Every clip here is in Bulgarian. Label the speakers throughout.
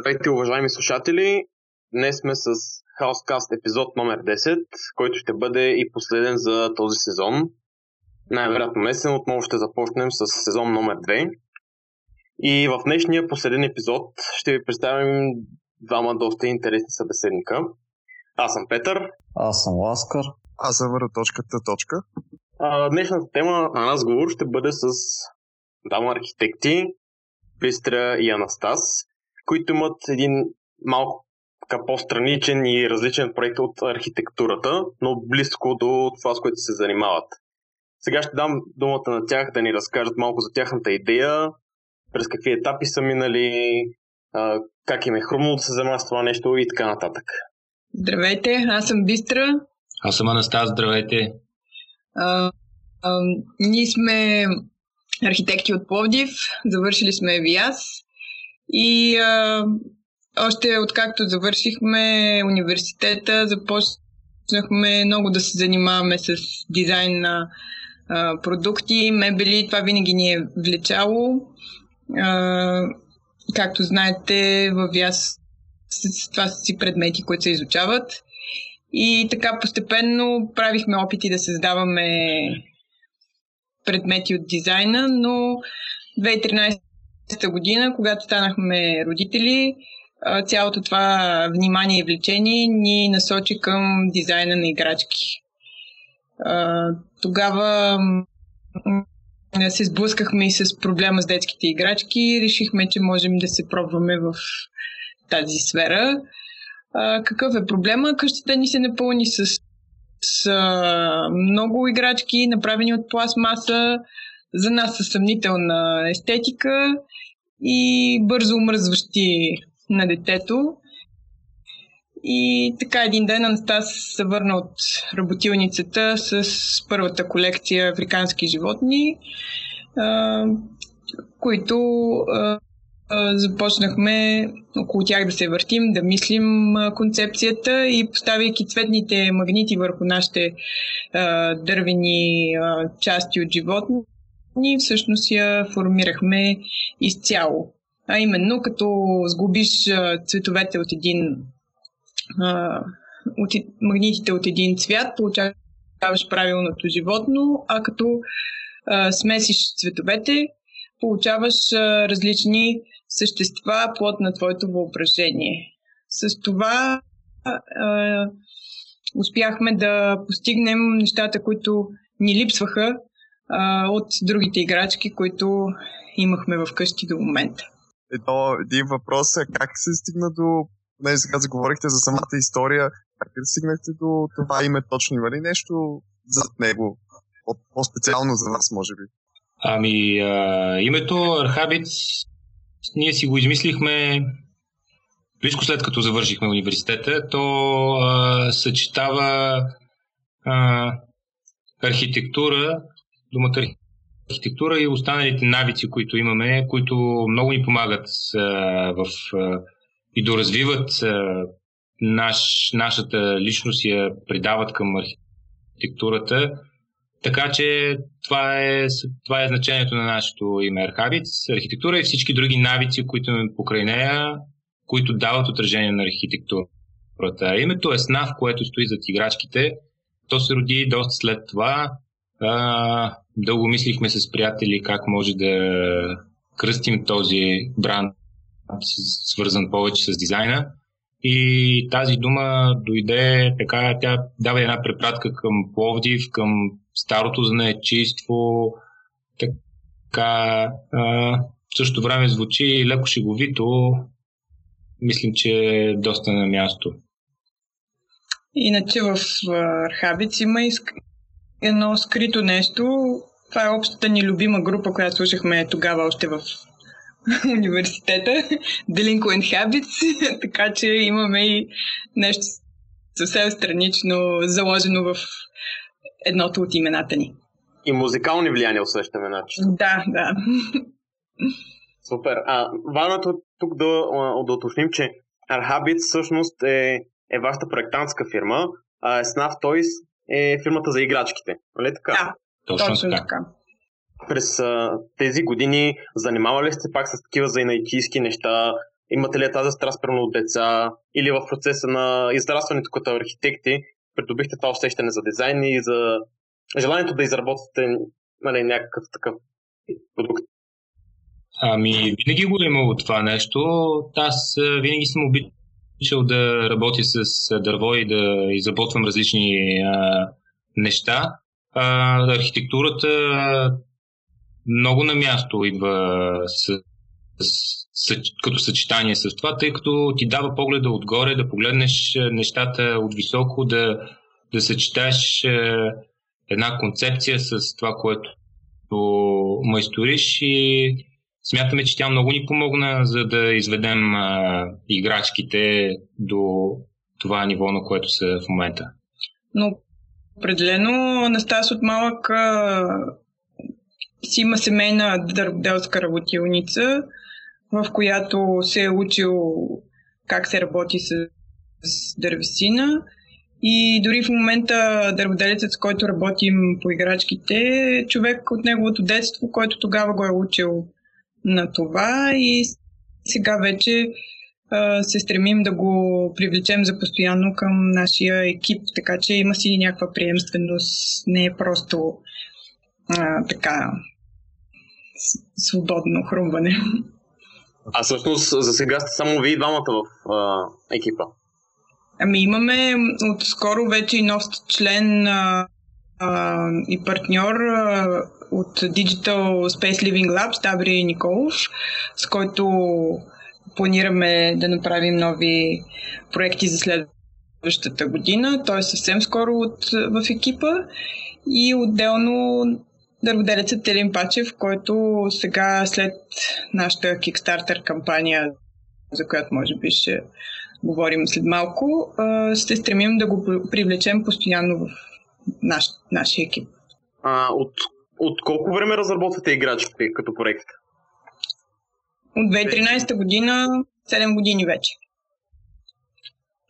Speaker 1: Здравейте, уважаеми слушатели! Днес сме с Хаускаст епизод номер 10, който ще бъде и последен за този сезон. Най-вероятно месен отново ще започнем с сезон номер 2. И в днешния последен епизод ще ви представим двама доста интересни събеседника. Аз съм Петър.
Speaker 2: Аз съм Ласкар.
Speaker 3: Аз съм точката точка.
Speaker 1: А, днешната тема на разговор ще бъде с двама архитекти, Пристра и Анастас, които имат един малко по-страничен и различен проект от архитектурата, но близко до това, с което се занимават. Сега ще дам думата на тях да ни разкажат малко за тяхната идея, през какви етапи са минали, как им е хрумно да се занимава с това нещо и така нататък.
Speaker 4: Здравейте, аз съм Бистра.
Speaker 5: Аз съм Анастас, здравейте.
Speaker 4: А, а, ние сме архитекти от Пловдив, завършили сме ВИАС и а, още откакто завършихме университета, започнахме много да се занимаваме с дизайн на а, продукти, мебели. Това винаги ни е влечало. А, както знаете, в ВИАС това са си предмети, които се изучават. И така постепенно правихме опити да създаваме предмети от дизайна, но 2013 година, когато станахме родители, цялото това внимание и влечение ни насочи към дизайна на играчки. Тогава се сблъскахме и с проблема с детските играчки и решихме, че можем да се пробваме в тази сфера. Какъв е проблема? Къщата ни се напълни с, с много играчки, направени от пластмаса, за нас със съмнителна естетика и бързо умръзващи на детето. И така един ден Анастас се върна от работилницата с първата колекция африкански животни, които започнахме около тях да се въртим, да мислим концепцията и поставяйки цветните магнити върху нашите дървени части от животни, всъщност я формирахме изцяло. А именно, като сгубиш цветовете от един от магнитите от един цвят, получаваш правилното животно, а като смесиш цветовете, получаваш различни същества, плод на твоето въображение. С това а, успяхме да постигнем нещата, които ни липсваха а, от другите играчки, които имахме в къщи до момента.
Speaker 3: Ето, един въпрос е как се стигна до не, сега заговорихте за самата история. Как ли стигнахте до това име точно? Има ли нещо зад него? По-специално за вас, може би?
Speaker 5: Ами, а, името Архабиц ние си го измислихме близко след като завършихме университета. То а, съчетава а, архитектура, думата архитектура и останалите навици, които имаме, които много ни помагат а, в а, и доразвиват а, наш, нашата личност и я придават към архитектурата. Така че това е, това е значението на нашето име Архабиц. Архитектура и всички други навици, които имаме покрай нея, които дават отражение на архитектурата. Името е снав, което стои зад играчките. То се роди доста след това. А, дълго мислихме с приятели как може да кръстим този бранд свързан повече с дизайна. И тази дума дойде така, тя дава една препратка към Пловдив, към старото занаечийство, така а, в същото време звучи леко шеговито, мислим, че е доста на място.
Speaker 4: Иначе в Архабиц има едно скрито нещо. Това е общата ни любима група, която слушахме тогава още в университета, Delinquent Habits, така че имаме и нещо съвсем странично заложено в едното от имената ни.
Speaker 1: И музикални влияния усещаме, значи.
Speaker 4: Да, да.
Speaker 1: Супер. А, важното тук да, да уточним, че Arhabits всъщност е, е вашата проектантска фирма, а Snaf Toys е фирмата за играчките. Нали така?
Speaker 4: Да, точно, точно така. така
Speaker 1: през а, тези години занимавали сте пак с такива заинайчийски неща имате ли тази страст примерно от деца или в процеса на израстването като архитекти, придобихте това усещане за дизайн и за желанието да изработите нали, някакъв такъв продукт?
Speaker 5: Ами, винаги го е имало това нещо. Аз винаги съм обичал да работя с дърво и да изработвам различни а, неща. А, архитектурата много на място идва с, с, като съчетание с това, тъй като ти дава погледа отгоре, да погледнеш нещата от високо, да, да съчетаеш една концепция с това, което майсториш и смятаме, че тя много ни помогна, за да изведем а, играчките до това ниво, на което са в момента.
Speaker 4: Но определено Настас от малък а, си има семейна дърводелска работилница, в която се е учил как се работи с, с дървесина. И дори в момента дърводелецът, с който работим по играчките, е човек от неговото детство, който тогава го е учил на това и сега вече а, се стремим да го привлечем за постоянно към нашия екип, така че има си някаква приемственост, не е просто а, така свободно хрумване.
Speaker 1: А всъщност за сега сте само вие двамата в а, екипа?
Speaker 4: Ами имаме отскоро вече и нов член а, и партньор от Digital Space Living Labs, Табри Николов, с който планираме да направим нови проекти за следващата година. Той е съвсем скоро от, в екипа и отделно дърводелецът Телин Пачев, който сега след нашата Kickstarter кампания, за която може би ще говорим след малко, ще стремим да го привлечем постоянно в наш, нашия екип.
Speaker 1: А, от, от колко време разработвате играчите като проект?
Speaker 4: От 2013 година, 7 години вече.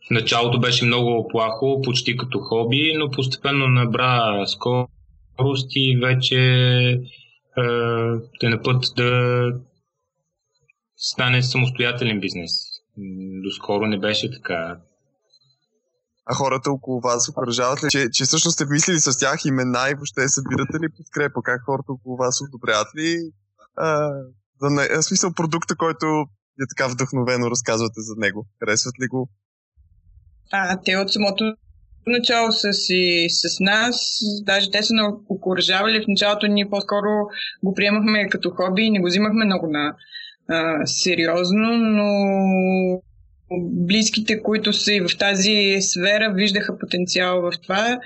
Speaker 5: В началото беше много плахо, почти като хоби, но постепенно набра скорост и вече е, е на път да стане самостоятелен бизнес. Доскоро не беше така.
Speaker 3: А хората около вас окоръжават ли, че, че всъщност сте мислили с тях имена и въобще събирате ли подкрепа? Как хората около вас одобряват ли а, за не, в смисъл продукта, който е така вдъхновено разказвате за него? Харесват ли го?
Speaker 4: А, те от самото начало са си с нас, даже те са окоръжавали. В началото ние по-скоро го приемахме като хоби и не го взимахме много на а, сериозно, но близките, които са и в тази сфера, виждаха потенциал в това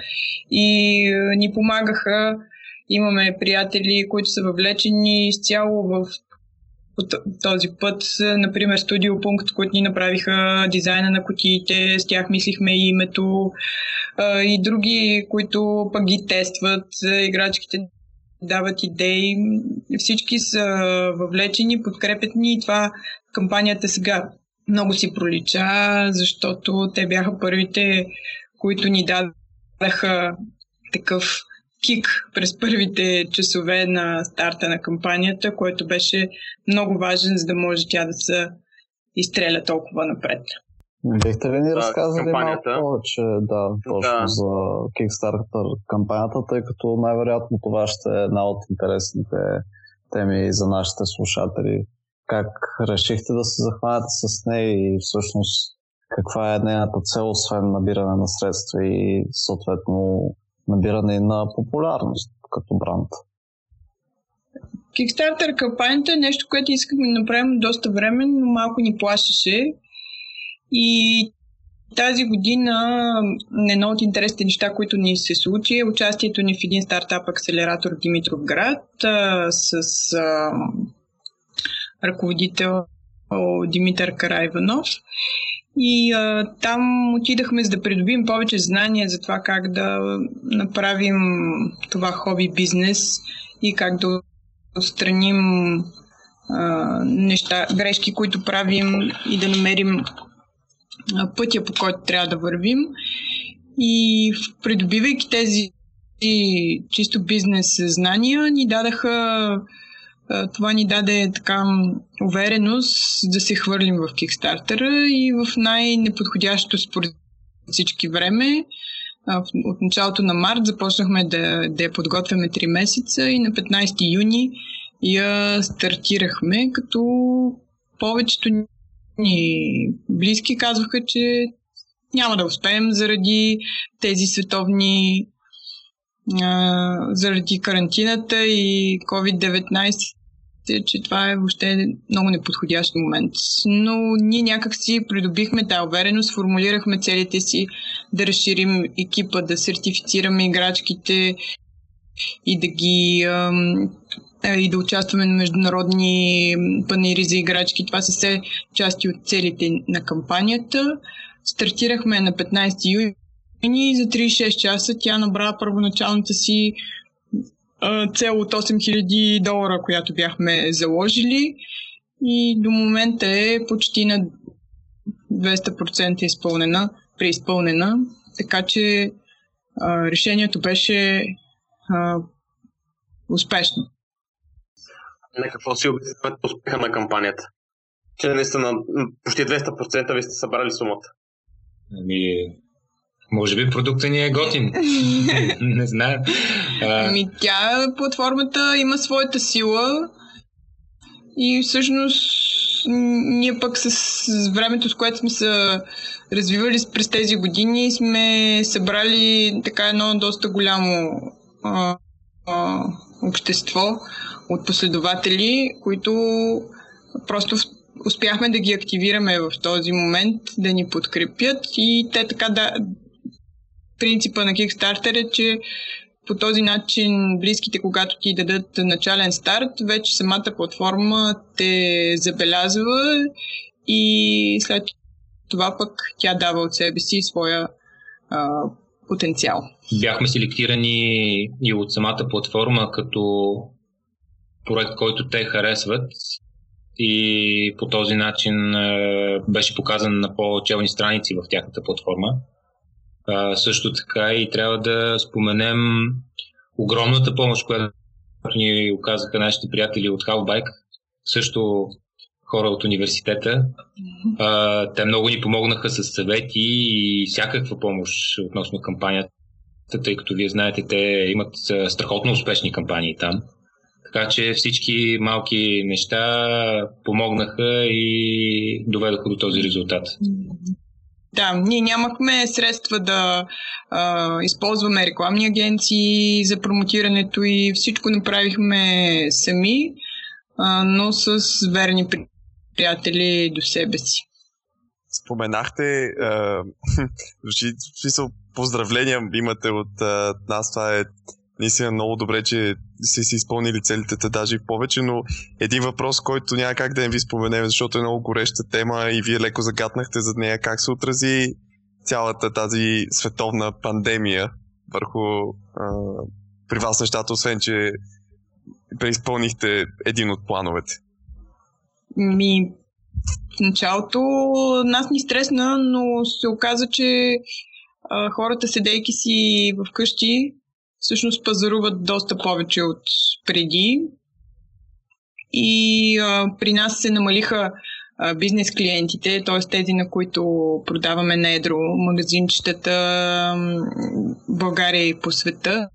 Speaker 4: и ни помагаха. Имаме приятели, които са въвлечени изцяло в този път, например, Studio Пункт, които ни направиха дизайна на кутиите, с тях мислихме и името и други, които пък ги тестват, играчките дават идеи. Всички са въвлечени, подкрепят ни и това кампанията сега много си пролича, защото те бяха първите, които ни дадаха такъв кик през първите часове на старта на кампанията, който беше много важен, за да може тя да се изстреля толкова напред.
Speaker 2: Бихте ли ни разказали малко повече да, точно да. за Kickstarter кампанията, тъй като най-вероятно това ще е една от интересните теми за нашите слушатели как решихте да се захванете с нея и всъщност каква е нейната цел, освен набиране на средства и съответно набиране на популярност като бранд?
Speaker 4: Kickstarter кампанията е нещо, което искахме да направим доста време, но малко ни плашеше. И тази година едно от интересните неща, които ни се случи е участието ни в един стартап акселератор Димитров град с ръководител Димитър Карайванов. И а, там отидахме за да придобим повече знания за това как да направим това хоби бизнес и как да отстраним а, неща, грешки, които правим и да намерим а, пътя, по който трябва да вървим. И придобивайки тези чисто бизнес знания, ни дадаха това ни даде така увереност да се хвърлим в Kickstarter и в най-неподходящото според всички време. От началото на март започнахме да, да я подготвяме 3 месеца и на 15 юни я стартирахме, като повечето ни близки казваха, че няма да успеем заради тези световни заради карантината и COVID-19 че това е въобще много неподходящ момент. Но ние някак си придобихме тази увереност, формулирахме целите си да разширим екипа, да сертифицираме играчките и да ги и да участваме на международни панери за играчки. Това са все части от целите на кампанията. Стартирахме на 15 юни и за 36 часа тя набра първоначалната си цел от 8000 долара, която бяхме заложили и до момента е почти на 200% изпълнена, преизпълнена, така че а, решението беше а, успешно.
Speaker 1: На какво си обяснявате успеха на кампанията? Че наистина почти 200% ви сте събрали сумата.
Speaker 5: Ами, може би продукта ни е готин. не знам.
Speaker 4: Ами тя, платформата има своята сила и всъщност ние пък с, с времето, с което сме се развивали през тези години, сме събрали така едно доста голямо а, а, общество от последователи, които просто успяхме да ги активираме в този момент, да ни подкрепят и те така да, принципа на Kickstarter е, че по този начин близките, когато ти дадат начален старт, вече самата платформа те забелязва и след това пък тя дава от себе си своя а, потенциал.
Speaker 5: Бяхме селектирани и от самата платформа като проект, който те харесват и по този начин е, беше показан на по-челни страници в тяхната платформа. А, също така и трябва да споменем огромната помощ, която ни оказаха нашите приятели от Halfbike, също хора от университета. А, те много ни помогнаха с съвети и всякаква помощ относно кампанията, тъй като вие знаете, те имат страхотно успешни кампании там. Така че всички малки неща помогнаха и доведоха до този резултат.
Speaker 4: Да, ние нямахме средства да а, използваме рекламни агенции за промотирането и всичко направихме сами, а, но с верни приятели до себе си.
Speaker 3: Споменахте, а, в смисъл, поздравления имате от а, нас, това е наистина много добре, че си си изпълнили целите те даже и повече, но един въпрос, който няма как да не ви споменем, защото е много гореща тема и вие леко загатнахте за нея, как се отрази цялата тази световна пандемия върху а, при вас нещата, освен че преизпълнихте един от плановете?
Speaker 4: Ми, в началото нас ни стресна, но се оказа, че а, хората, седейки си вкъщи, всъщност пазаруват доста повече от преди. И а, при нас се намалиха а, бизнес клиентите, т.е. тези, на които продаваме на едро магазинчетата в България и по света.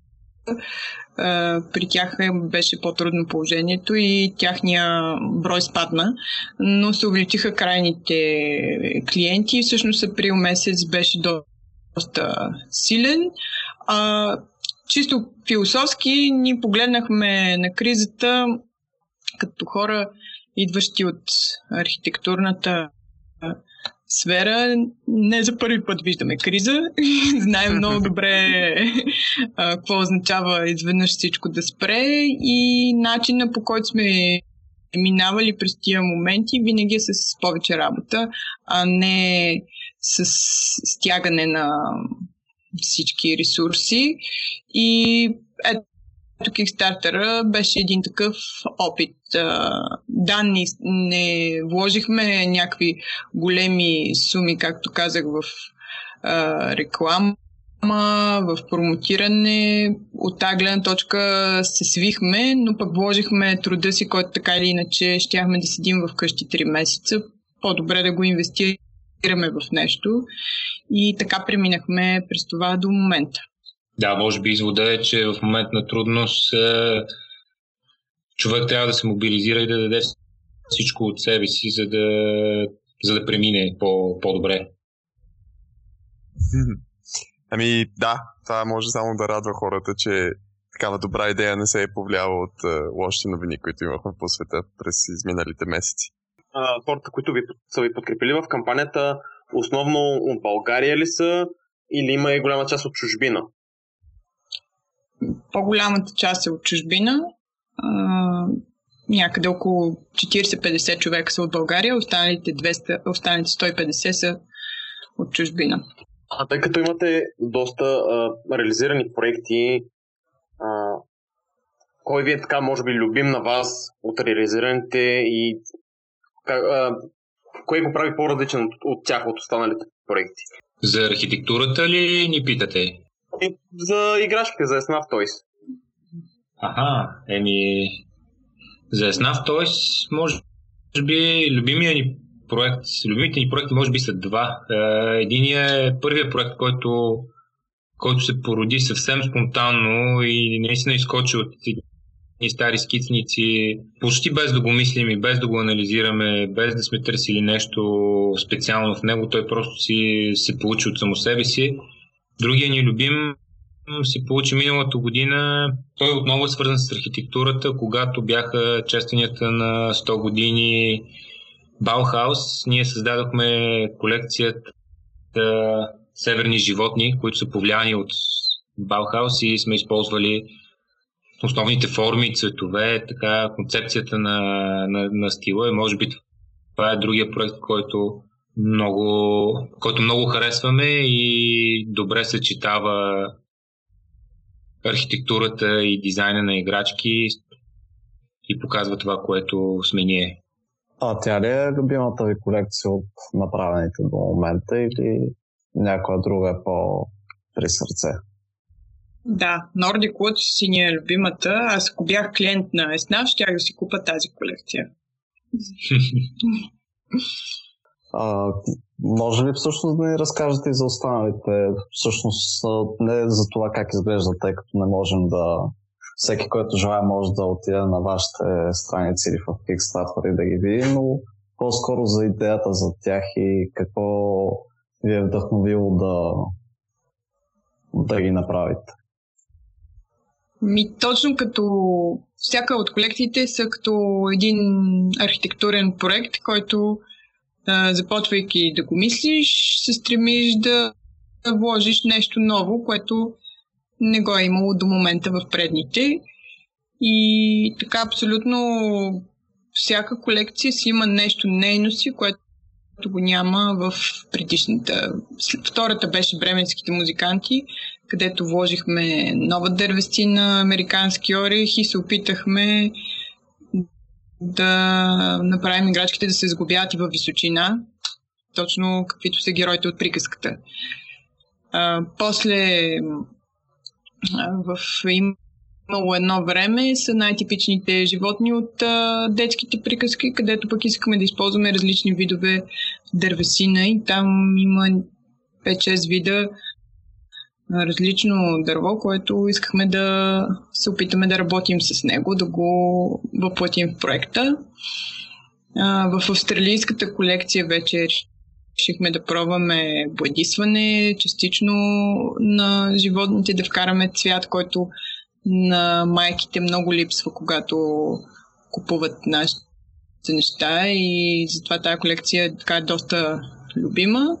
Speaker 4: А, при тях беше по-трудно положението и тяхния брой спадна, но се увеличиха крайните клиенти. Всъщност април месец беше доста силен. А, чисто философски ни погледнахме на кризата като хора, идващи от архитектурната сфера. Не за първи път виждаме криза. Знаем много добре какво означава изведнъж всичко да спре и начина по който сме минавали през тия моменти винаги е с повече работа, а не с стягане на всички ресурси. И ето Kickstarter беше един такъв опит. Да, не, не вложихме някакви големи суми, както казах, в реклама в промотиране. От тази гледна точка се свихме, но пък вложихме труда си, който така или иначе щяхме да седим в къщи 3 месеца. По-добре да го инвестираме в нещо. И така преминахме през това до момента.
Speaker 5: Да, може би извода е, че в момент на трудност е, човек трябва да се мобилизира и да даде всичко от себе си, за да, за да премине по, по-добре.
Speaker 3: Ами да, това може само да радва хората, че такава добра идея не се е повлияла от uh, лошите новини, които имахме по света през изминалите месеци.
Speaker 1: А, хората, които ви, са ви подкрепили в кампанията, основно от България ли са или има и голяма част от чужбина?
Speaker 4: По-голямата част е от чужбина. А, някъде около 40-50 човека са от България, останалите, 200, останалите 150 са от чужбина.
Speaker 1: А тъй като имате доста а, реализирани проекти, а, кой ви е така, може би, любим на вас от реализираните и а, кое го прави по-различен от, от тях, от останалите проекти?
Speaker 5: За архитектурата ли ни питате?
Speaker 1: И за играчките, за Snap Toys.
Speaker 5: Аха, еми... За Snap Toys, може би, любимия ни проект, любимите ни проекти може би са два. Е, единият е първият проект, който, който се породи съвсем спонтанно и наистина изкочи от стари скицници, почти без да го мислим и без да го анализираме, без да сме търсили нещо специално в него, той просто си се получи от само себе си. Другия ни любим се получи миналата година. Той отново е свързан с архитектурата, когато бяха честванията на 100 години Баухаус. Ние създадохме колекцията Северни животни, които са повлияни от Баухаус и сме използвали основните форми, цветове, така концепцията на, на, на стила и може би това е другия проект, който много, който много харесваме и добре съчетава архитектурата и дизайна на играчки и показва това, което сме ние.
Speaker 2: А тя ли е любимата ви колекция от направените до момента или някоя друга е по-при сърце?
Speaker 4: Да, Nordic Wood си ни е любимата. Аз ако бях клиент на Esnaf, щях да си купа тази колекция.
Speaker 2: а, може ли всъщност да ни разкажете и за останалите? Всъщност не за това как изглежда, тъй като не можем да... Всеки, който желая, може да отиде на вашите страници или в Kickstarter и да ги види, но по-скоро за идеята за тях и какво ви е вдъхновило да, да ги направите.
Speaker 4: Ми, точно като всяка от колекциите са като един архитектурен проект, който а, започвайки да го мислиш, се стремиш да, вложиш нещо ново, което не го е имало до момента в предните. И така абсолютно всяка колекция си има нещо нейно си, което го няма в предишната. Втората беше Бременските музиканти, където вложихме нова дървестина, американски орех и се опитахме да направим играчките да се сгубят и във височина, точно каквито са героите от приказката. А, после а, в имало едно време са най-типичните животни от а, детските приказки, където пък искаме да използваме различни видове дървесина и там има 5-6 вида различно дърво, което искахме да се опитаме да работим с него, да го въплатим в проекта. В австралийската колекция вече решихме да пробваме бладисване, частично на животните, да вкараме цвят, който на майките много липсва, когато купуват нашите неща и затова тази колекция е така доста любима.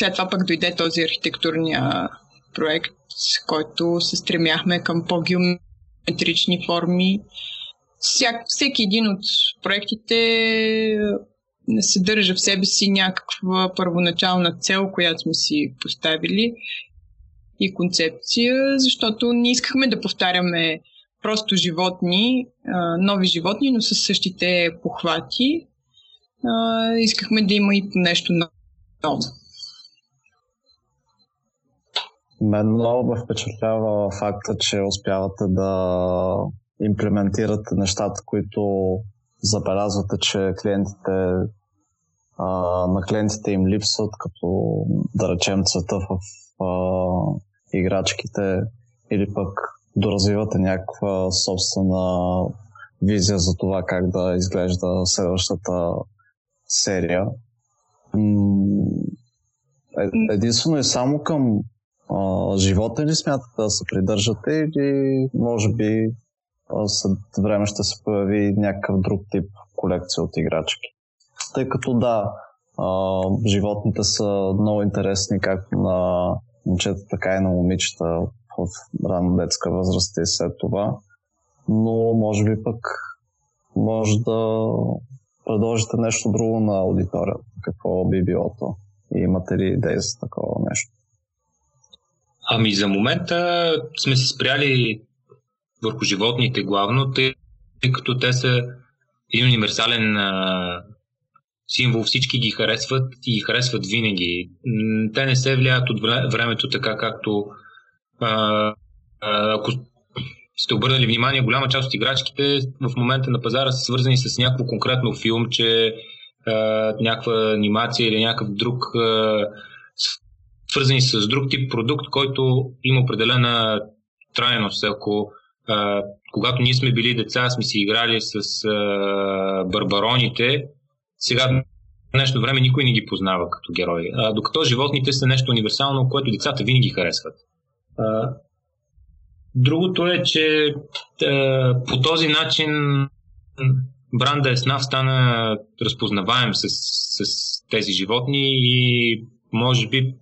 Speaker 4: След това пък дойде този архитектурния проект, който се стремяхме към по-геометрични форми. Всяк, всеки един от проектите съдържа в себе си някаква първоначална цел, която сме си поставили и концепция, защото не искахме да повтаряме просто животни, нови животни, но с същите похвати. Искахме да има и нещо ново.
Speaker 2: Мен много ме впечатлява факта, че успявате да имплементирате нещата, които забелязвате, че клиентите а, на клиентите им липсват, като да речем цвета в а, играчките или пък доразвивате някаква собствена визия за това как да изглежда следващата серия. Е, единствено и само към живота ли смятате да се придържате или може би след време ще се появи някакъв друг тип колекция от играчки? Тъй като да, животните са много интересни както на момчета, така и на момичета в ранна детска възраст и след това. Но може би пък може да предложите нещо друго на аудиторията. Какво би било то? И имате ли идея за такова нещо?
Speaker 5: Ами за момента сме се спряли върху животните главно, тъй, като те са един универсален а, символ, всички ги харесват и ги харесват винаги. Те не се влияят от времето така, както а, ако сте обърнали внимание, голяма част от играчките в момента на пазара са свързани с някакво конкретно филмче, някаква анимация или някакъв друг а, свързани с друг тип продукт, който има определена трайност. Ако а, когато ние сме били деца, сме си играли с а, барбароните, сега в днешно време никой не ги познава като герои. А, докато животните са нещо универсално, което децата винаги харесват. А, другото е, че а, по този начин бранда Еснав стана разпознаваем с, с тези животни и може би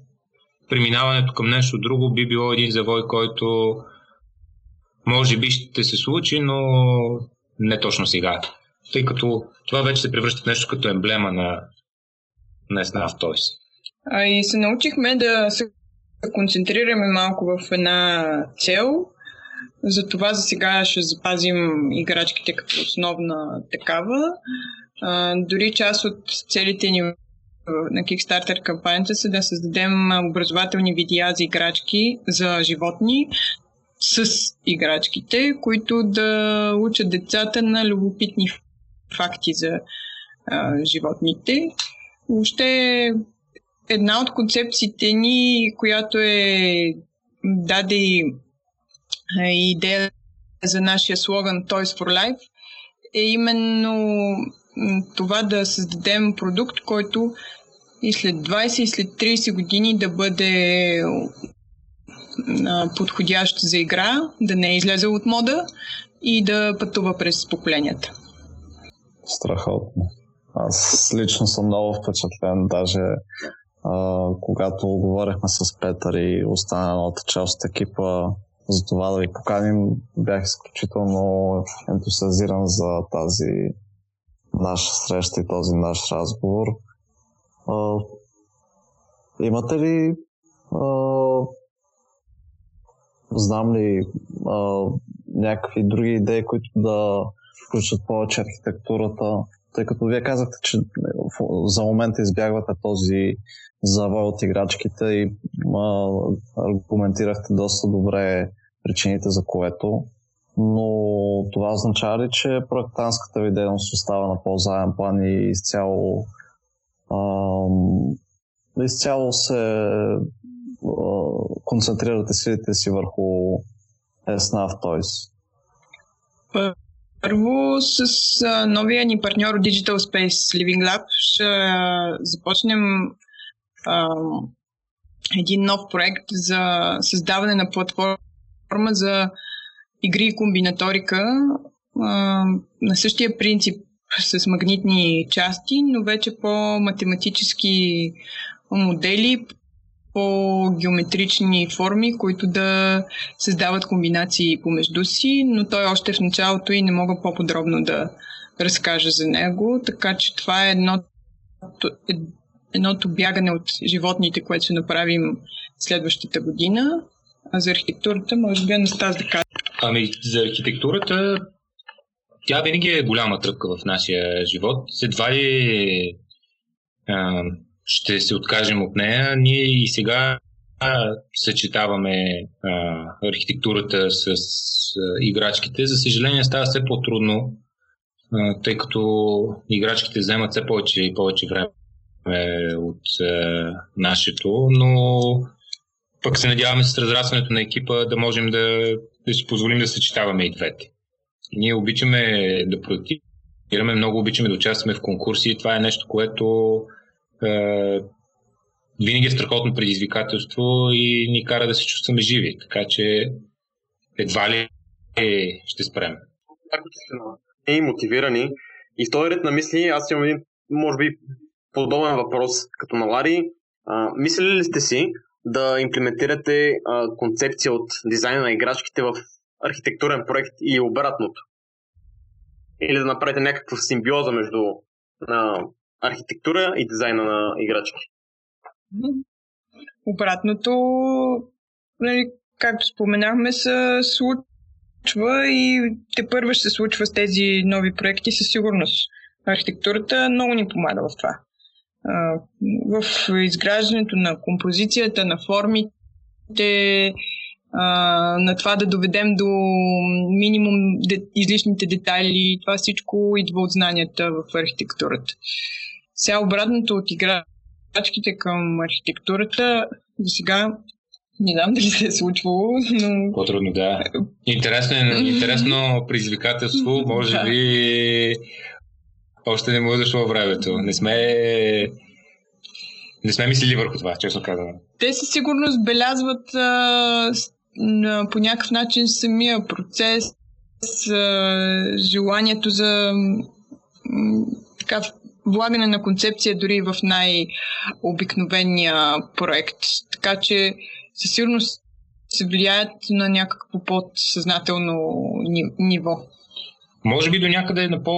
Speaker 5: преминаването към нещо друго би било един завой, който може би ще се случи, но не точно сега. Тъй като това вече се превръща в нещо като емблема на, на Snaf Toys.
Speaker 4: А и се научихме да се концентрираме малко в една цел. Затова за сега ще запазим играчките като основна такава. А, дори част от целите ни на Kickstarter кампанията са да създадем образователни видеа за играчки за животни с играчките, които да учат децата на любопитни факти за а, животните. Въобще една от концепциите ни, която е даде идея за нашия слоган Toys for Life, е именно това да създадем продукт, който и след 20 и след 30 години да бъде подходящ за игра, да не е излезъл от мода и да пътува през поколенията.
Speaker 2: Страхотно. Аз лично съм много впечатлен, даже а, когато говорихме с Петър и останалата част от екипа за това да ви поканим, бях изключително ентусиазиран за тази наша среща и този наш разговор. Имате ли а, знам ли а, някакви други идеи, които да включат повече архитектурата, тъй като вие казахте, че за момента избягвате този завой от играчките и а, аргументирахте доста добре причините за което, но това означава ли, че проектантската ви дейност остава на по-заем план и изцяло изцяло се концентрирате силите си върху SNAV Toys?
Speaker 4: Първо с новия ни партньор Digital Space Living Lab ще започнем а, един нов проект за създаване на платформа за игри и комбинаторика а, на същия принцип с магнитни части, но вече по математически модели, по геометрични форми, които да създават комбинации помежду си, но той още в началото и не мога по-подробно да разкажа за него, така че това е едно, едното бягане от животните, което ще направим следващата година. А за архитектурата, може би Анастас да кажа.
Speaker 5: Ами, за архитектурата тя винаги е голяма тръпка в нашия живот. Едва ли а, ще се откажем от нея. Ние и сега съчетаваме а, архитектурата с а, играчките. За съжаление става все по-трудно, а, тъй като играчките вземат все повече и повече време от а, нашето, но пък се надяваме с разрастването на екипа да можем да, да си позволим да съчетаваме и двете. Ние обичаме да проектираме, много обичаме да участваме в конкурси. Това е нещо, което е, винаги е страхотно предизвикателство и ни кара да се чувстваме живи. Така че едва ли ще спрем.
Speaker 1: И мотивирани, и в този ред на мисли, аз имам един, може би, подобен въпрос като на Лари. А, мислили ли сте си да имплементирате а, концепция от дизайна на играчките в архитектурен проект и обратното? Или да направите някаква симбиоза между а, архитектура и дизайна на играчки?
Speaker 4: Обратното, нали, както споменахме, се случва и те първо ще се случва с тези нови проекти със сигурност. Архитектурата много ни помага в това. В изграждането на композицията, на формите, на това да доведем до минимум излишните детайли. Това всичко идва от знанията в архитектурата. Сега обратното от играчките към архитектурата, за сега не знам дали се е случвало, но...
Speaker 5: По-трудно, да. Интересно, е, интересно предизвикателство, може да. би още не му е дошло времето. Не сме не сме мислили върху това, честно казвам.
Speaker 4: Те със сигурност белязват а, по някакъв начин самия процес, желанието за така, влагане на концепция дори в най-обикновения проект. Така че със сигурност се влияят на някакво подсъзнателно ниво.
Speaker 5: Може би до някъде на, по,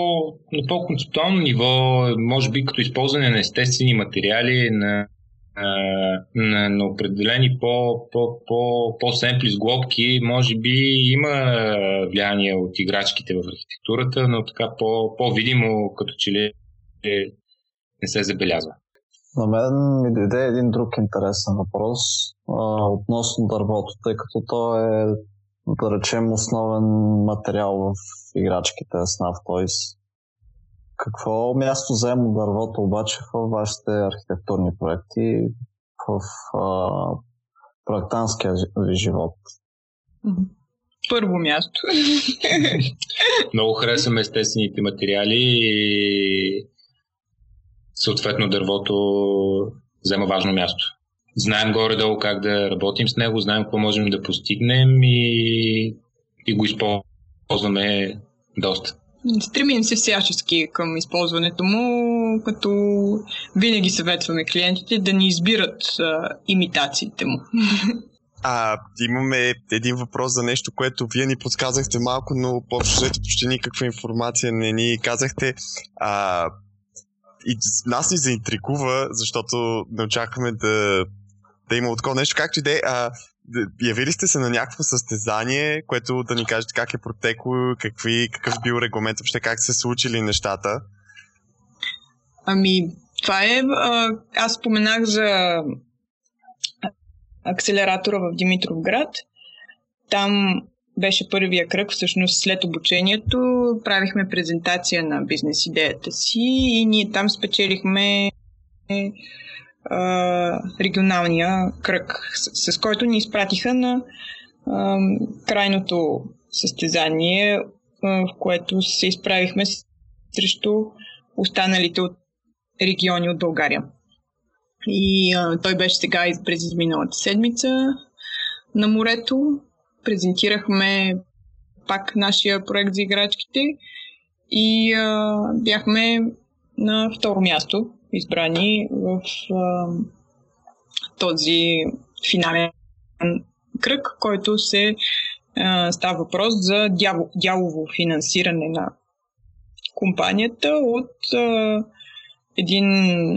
Speaker 5: на по-концептуално ниво, може би като използване на естествени материали, на, на, на определени по, по, по, по-семпли сглобки, може би има влияние от играчките в архитектурата, но така по, по-видимо като че ли не се забелязва.
Speaker 2: На мен ми дойде един друг интересен въпрос а, относно дървото, тъй като то е, да речем, основен материал в играчките Snuff Toys. Какво място взема дървото обаче в вашите архитектурни проекти, в а, проектантския ви живот?
Speaker 4: Първо място.
Speaker 5: Много харесваме естествените материали и съответно дървото взема важно място. Знаем горе-долу как да работим с него, знаем какво можем да постигнем и, и го използваме доста.
Speaker 4: Стремим се всячески към използването му, като винаги съветваме клиентите да ни избират а, имитациите му.
Speaker 3: А, имаме един въпрос за нещо, което вие ни подсказахте малко, но по-общо почти никаква информация не ни казахте. А, и нас ни заинтригува, защото не очакваме да, да има такова нещо. Както и да е, явили сте се на някакво състезание, което да ни кажете как е протекло, какви, какъв бил регламент, въобще как се случили нещата?
Speaker 4: Ами, това е... Аз споменах за акселератора в Димитровград. Там беше първия кръг, всъщност след обучението правихме презентация на бизнес идеята си и ние там спечелихме регионалния кръг, с, с който ни изпратиха на а, крайното състезание, а, в което се изправихме срещу останалите от региони от България. И а, той беше сега през изминалата седмица на морето презентирахме пак нашия проект за играчките и а, бяхме на второ място избрани в а, този финален кръг, който се а, става въпрос за дяло, дялово финансиране на компанията от а, един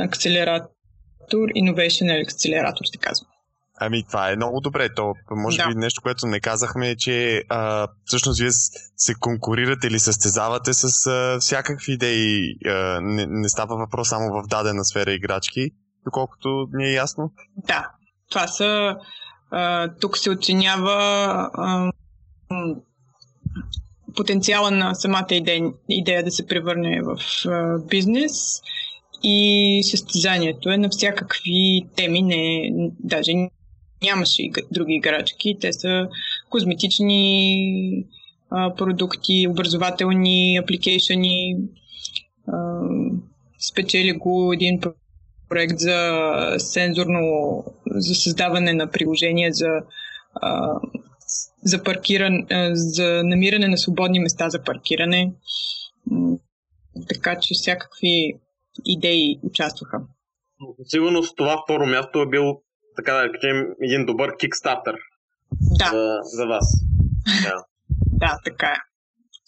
Speaker 4: акселератор, Innovation Accelerator се казва.
Speaker 3: Ами, това е много добре. То, може да. би нещо, което не казахме е, че а, всъщност вие се конкурирате или състезавате с а, всякакви идеи. А, не, не става въпрос само в дадена сфера играчки, доколкото ни е ясно.
Speaker 4: Да. Това са. А, тук се оценява а, потенциала на самата идея, идея да се превърне в а, бизнес и състезанието е на всякакви теми, не, даже нямаше и други играчки. Те са козметични а, продукти, образователни апликейшени. Спечели го един проект за сензорно, за създаване на приложение за, а, за, паркиране, за намиране на свободни места за паркиране. Така че всякакви идеи участваха.
Speaker 1: Сигурно с това второ място е бил, така да кажем, един добър кикстартер
Speaker 4: да.
Speaker 1: за, за вас.
Speaker 4: Да. да, така е.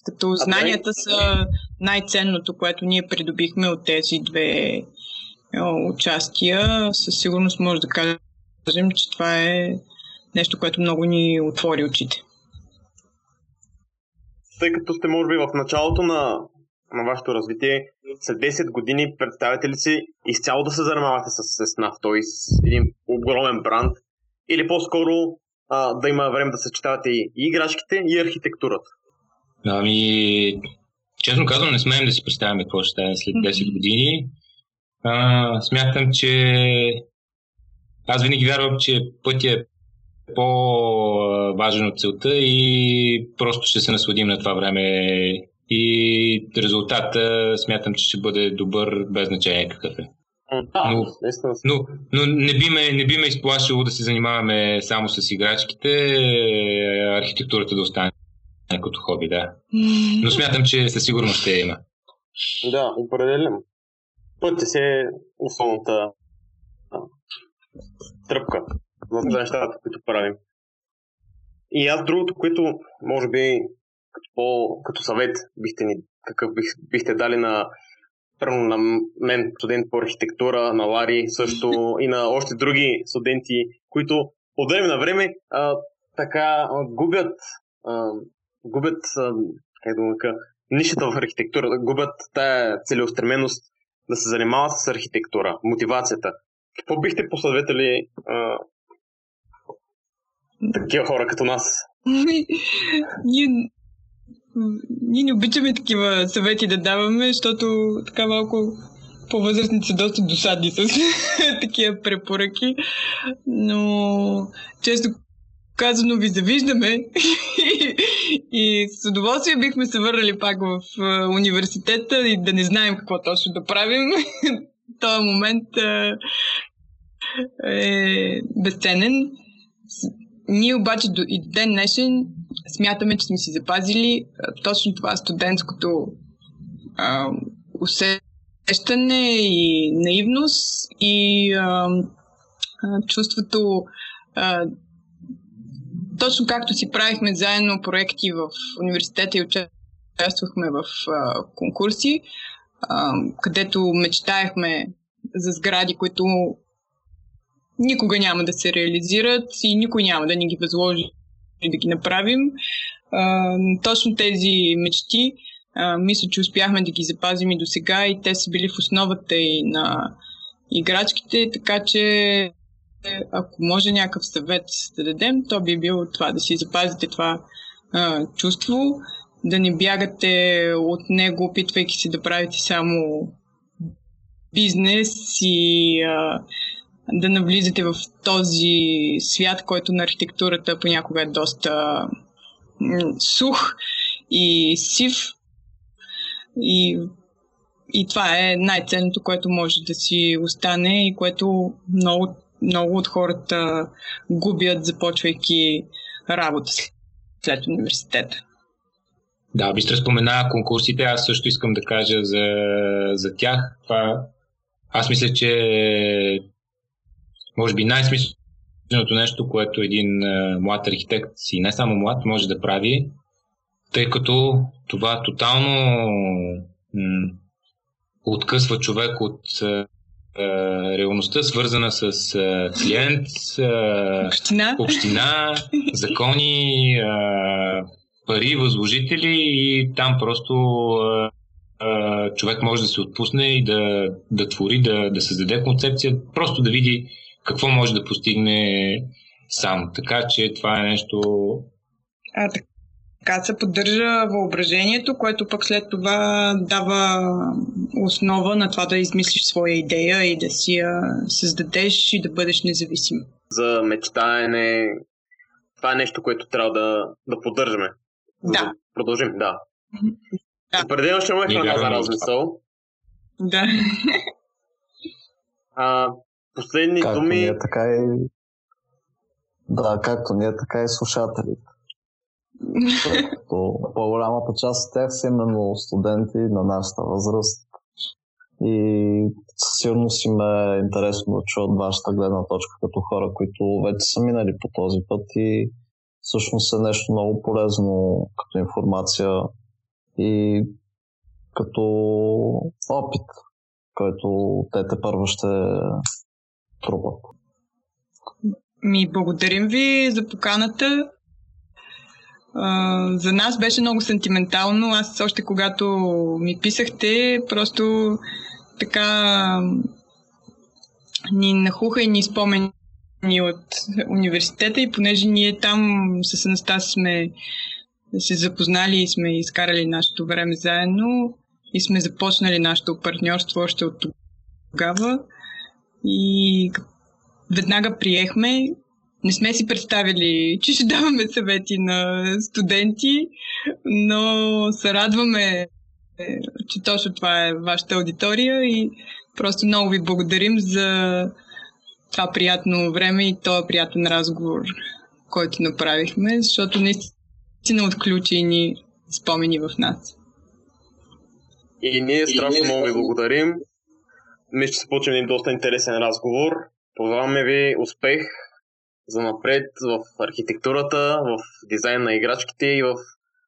Speaker 4: Като знанията са най-ценното, което ние придобихме от тези две участия, със сигурност може да кажем, че това е нещо, което много ни отвори очите.
Speaker 1: Тъй като сте, може би, в началото на, на вашето развитие, след 10 години представите ли си изцяло да се занимавате с, с NAV, т.е. един огромен бранд, или по-скоро а, да има време да съчетавате и играчките, и архитектурата?
Speaker 5: Ами, честно казвам, не смеем да си представяме какво ще стане след 10 години. А, смятам, че аз винаги вярвам, че пътя е по-важен от целта и просто ще се насладим на това време и резултата смятам, че ще бъде добър без значение какъв е. Но, но, но не, би ме, не би ме изплашило да се занимаваме само с играчките, архитектурата да остане като хоби, да. Но смятам, че със сигурност ще има.
Speaker 1: Да, определено. Пътя се е основната тръпка в нещата, които правим. И аз другото, което може би като, по, като съвет бихте ни, какъв бих, бихте дали на първо на мен, студент по архитектура, на Лари също и на още други студенти, които от време на време а, така губят, а, губят а, да кажа, нишата в архитектура, губят тая целеустременост да се занимават с архитектура, мотивацията. Какво бихте посъветали а, такива хора като нас?
Speaker 4: Ние, ние не обичаме такива съвети да даваме, защото така малко по-възрастните са доста досадни с такива препоръки. Но често казано ви завиждаме и с удоволствие бихме се върнали пак в университета и да не знаем какво точно да правим. Този момент е безценен. Ние обаче до, и до ден днешен смятаме, че сме си запазили точно това студентското а, усещане и наивност и а, а, чувството а, точно както си правихме заедно проекти в университета и участвахме в а, конкурси, а, където мечтаехме за сгради, които никога няма да се реализират и никой няма да ни ги възложи да ги направим. А, точно тези мечти, а, мисля, че успяхме да ги запазим и до сега и те са били в основата и на играчките, така че ако може някакъв съвет да дадем, то би бил това да си запазите това а, чувство, да не бягате от него, опитвайки се да правите само бизнес и а, да навлизате в този свят, който на архитектурата понякога е доста сух и сив. И, и това е най-ценното, което може да си остане и което много много от хората губят, започвайки работа след университета.
Speaker 5: Да, Бистра спомена конкурсите, аз също искам да кажа за, за тях. Това, аз мисля, че може би най-смисленото нещо, което един а, млад архитект и не само млад може да прави, тъй като това тотално м- откъсва човек от реалността, свързана с клиент,
Speaker 4: община,
Speaker 5: община закони, пари, възложители и там просто човек може да се отпусне и да, да твори, да, да създаде концепция, просто да види какво може да постигне сам. Така че това е нещо.
Speaker 4: А, така се поддържа въображението, което пък след това дава основа на това да измислиш своя идея и да си я създадеш и да бъдеш независим.
Speaker 1: За мечтаене, това е нещо, което трябва да, да поддържаме.
Speaker 4: Да. да
Speaker 1: продължим, да. да. Определено ще имаме храна за размисъл.
Speaker 4: Да.
Speaker 1: А, последни
Speaker 2: както
Speaker 1: думи...
Speaker 2: Ние, така и... Да, както ние, така и слушателите. по-голямата част от тях са именно студенти на нашата възраст. И със сигурност им е интересно да чуят вашата гледна точка като хора, които вече са минали по този път и всъщност е нещо много полезно като информация и като опит, който те те първо ще трупат.
Speaker 4: Ми благодарим ви за поканата. Uh, за нас беше много сентиментално. Аз още когато ми писахте, просто така ни нахуха и ни спомени от университета и понеже ние там с Анастас сме се запознали и сме изкарали нашето време заедно и сме започнали нашето партньорство още от тогава и веднага приехме. Не сме си представили, че ще даваме съвети на студенти, но се радваме, че точно това е вашата аудитория и просто много ви благодарим за това приятно време и този приятен разговор, който направихме, защото наистина отключи ни спомени в нас.
Speaker 1: И ние страшно много ви благодарим. Мисля, че се получим един доста интересен разговор. Пожелаваме ви успех за напред в архитектурата, в дизайн на играчките и в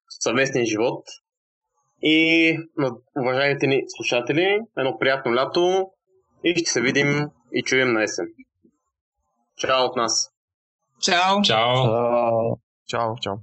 Speaker 1: съвместния живот. И на уважаемите ни слушатели, едно приятно лято и ще се видим и чуем на есен. Чао от нас!
Speaker 4: Чао!
Speaker 5: Чао!
Speaker 3: Чао! Чао!